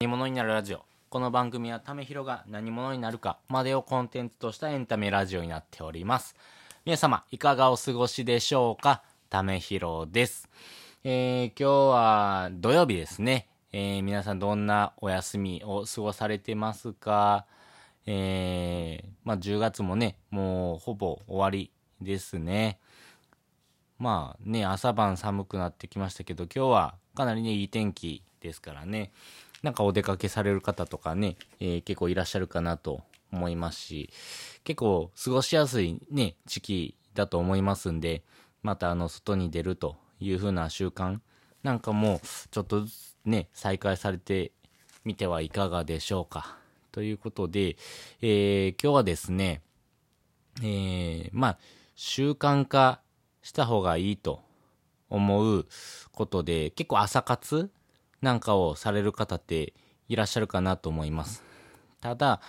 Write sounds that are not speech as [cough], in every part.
何者になるラジオ。この番組はためひろが何者になるかまでをコンテンツとしたエンタメラジオになっております。皆様いかがお過ごしでしょうか？ためひろです、えー、今日は土曜日ですね、えー、皆さんどんなお休みを過ごされてますか？えー、まあ10月もねもうほぼ終わりですね。まあね、朝晩寒くなってきましたけど、今日はかなりね、いい天気ですからね、なんかお出かけされる方とかね、えー結構いらっしゃるかなと思いますし、結構過ごしやすいね、時期だと思いますんで、またあの、外に出るという風な習慣なんかも、ちょっとずつね、再開されてみてはいかがでしょうか。ということで、えー今日はですね、えーまあ、習慣化した方がいいと思うことで、結構朝活なんかをされる方っていらっしゃるかなと思います。ただ、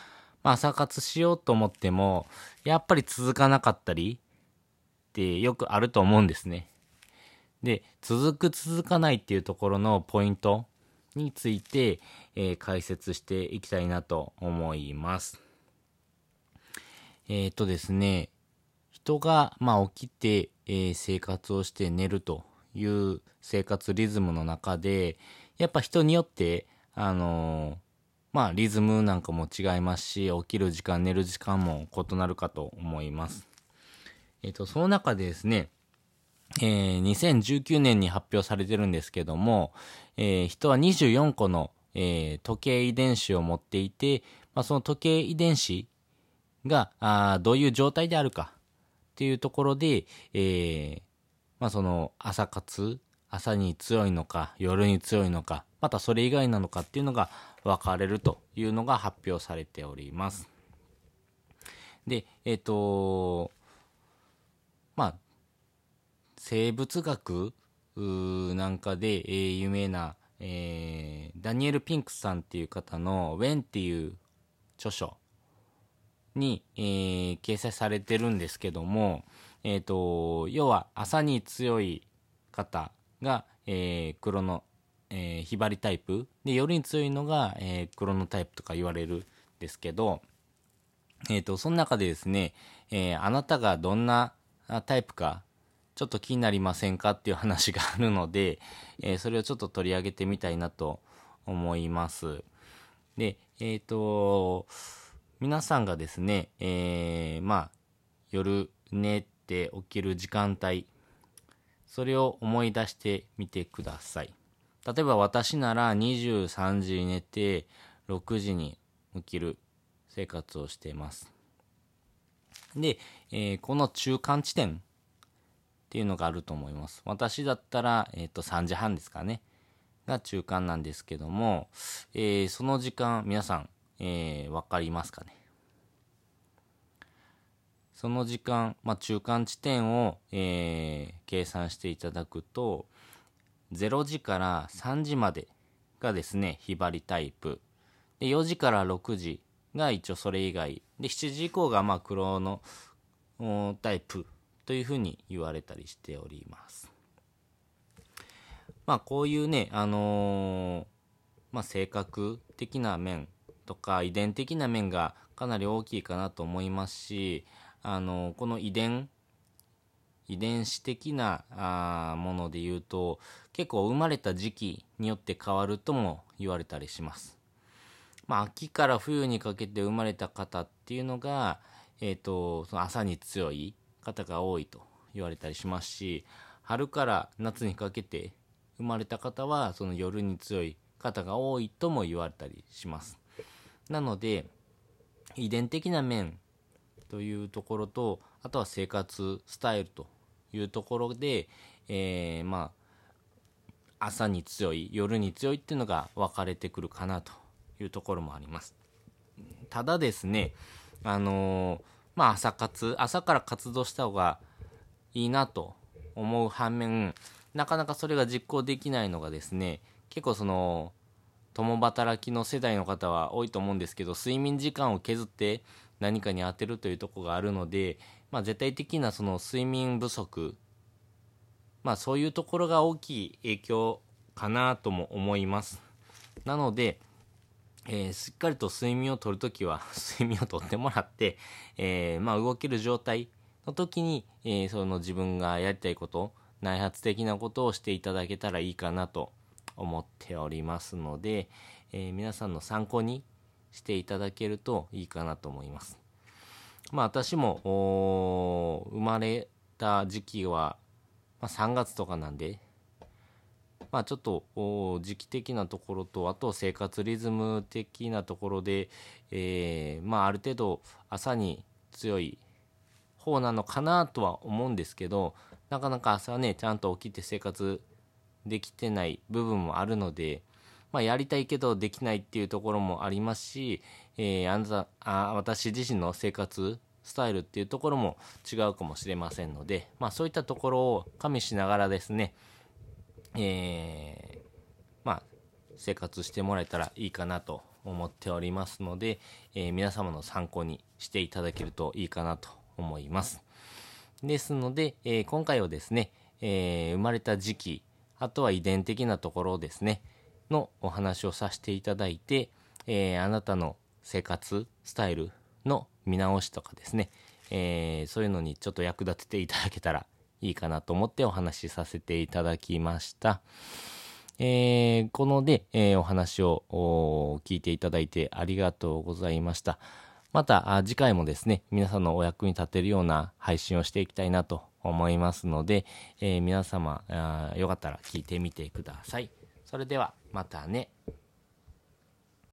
まあ、朝活しようと思っても、やっぱり続かなかったりってよくあると思うんですね。で、続く続かないっていうところのポイントについて、えー解説していきたいなと思います。えっ、とですね、人が、まあ、起きて、えー生活をして寝るという生活リズムの中で、やっぱ人によって、あのまあ、リズムなんかも違いますし、起きる時間、寝る時間も異なるかと思います。えっ、と、その中でですね、えー2019年に発表されてるんですけども、えー人は24個の、えー時計遺伝子を持っていて、まあ、その時計遺伝子があどういう状態であるかっていうところで、えーまあ、その朝活朝に強いのか夜に強いのかまたそれ以外なのかっていうのが分かれるというのが発表されております。でえっ、とまあ生物学なんかで、えー有名な、えーダニエル・ピンクさんっていう方の「When」っていう著書に、えー掲載されてるんですけども、えー、と要は朝に強い方が、えー黒の、えー、ヒバリタイプで夜に強いのが、えー黒のタイプとか言われるんですけど、えー、とその中でですね、えーあなたがどんなタイプかちょっと気になりませんかっていう話があるので、えーそれをちょっと取り上げてみたいなと思います。で、えっ、と、皆さんがですね、えーまあ、夜寝て起きる時間帯、それを思い出してみてください。例えば私なら23時に寝て6時に起きる生活をしています。で、えーこの中間地点っていうのがあると思います。私だったら、えっ、と、3時半ですかね。が中間なんですけども、えーその時間、皆さん、えーわかりますかね？その時間、まあ、中間地点を、えー計算していただくと、0時から3時までがですね、ひばりタイプ。で、4時から6時が一応それ以外。で、7時以降がまあ黒のタイプというふうに言われたりしております。まあこういうね、あのーまあ性格的な面とか遺伝的な面がかなり大きいかなと思いますし、あのこの遺伝、遺伝子的なあもので言うと結構生まれた時期によって変わるとも言われたりします。まあ、秋から冬にかけて生まれた方っていうのが、えー、とその朝に強い方が多いと言われたりしますし春から夏にかけて生まれた方はその夜に強い方が多いとも言われたりしますなので遺伝的な面というところとあとは生活スタイルというところで、えーまあ朝に強い夜に強いっていうのが分かれてくるかなというところもあります。ただですねあのーまあ朝活朝から活動した方がいいなと思う反面なかなかそれが実行できないのがですね結構その共働きの世代の方は多いと思うんですけど睡眠時間を削って何かに当てるというところがあるので、まあ、絶対的なその睡眠不足まあそういうところが大きい影響かなとも思います。なのでえー、しっかりと睡眠をとるときは [laughs] 睡眠をとってもらって、えー、まあ、動ける状態の時に、えー、その自分がやりたいこと、内発的なことをしていただけたらいいかなと思っておりますので、え皆さんの参考にしていただけるといいかなと思います。まあ私も、生まれた時期は、まあ、3月とかなんで、まあちょっと時期的なところと、あと生活リズム的なところで、えー、まあある程度朝に強い方なのかなとは思うんですけど、なかなか朝ね、ちゃんと起きて生活できてない部分もあるので、まあ、やりたいけどできないっていうところもありますし、えー、あなたあ私自身の生活スタイルっていうところも違うかもしれませんので、まあ、そういったところを加味しながらですね、えー、まあ、生活してもらえたらいいかなと思っておりますので、えー、皆様の参考にしていただけるといいかなと思います。ですので、えー、今回はですね、え、生まれた時期、あとは遺伝的なところをですね、のお話をさせていただいて、えー、あなたの生活スタイルの見直しとかですね、えそういうのにちょっと役立てていただけたらいいかなと思ってお話しさせていただきました。えー、こので、えー、お話を聞いていただいてありがとうございました。また次回もですね、皆さんのお役に立てるような配信をしていきたいなと思いますので、えー、皆様よかったら聞いてみてください。それではまたね。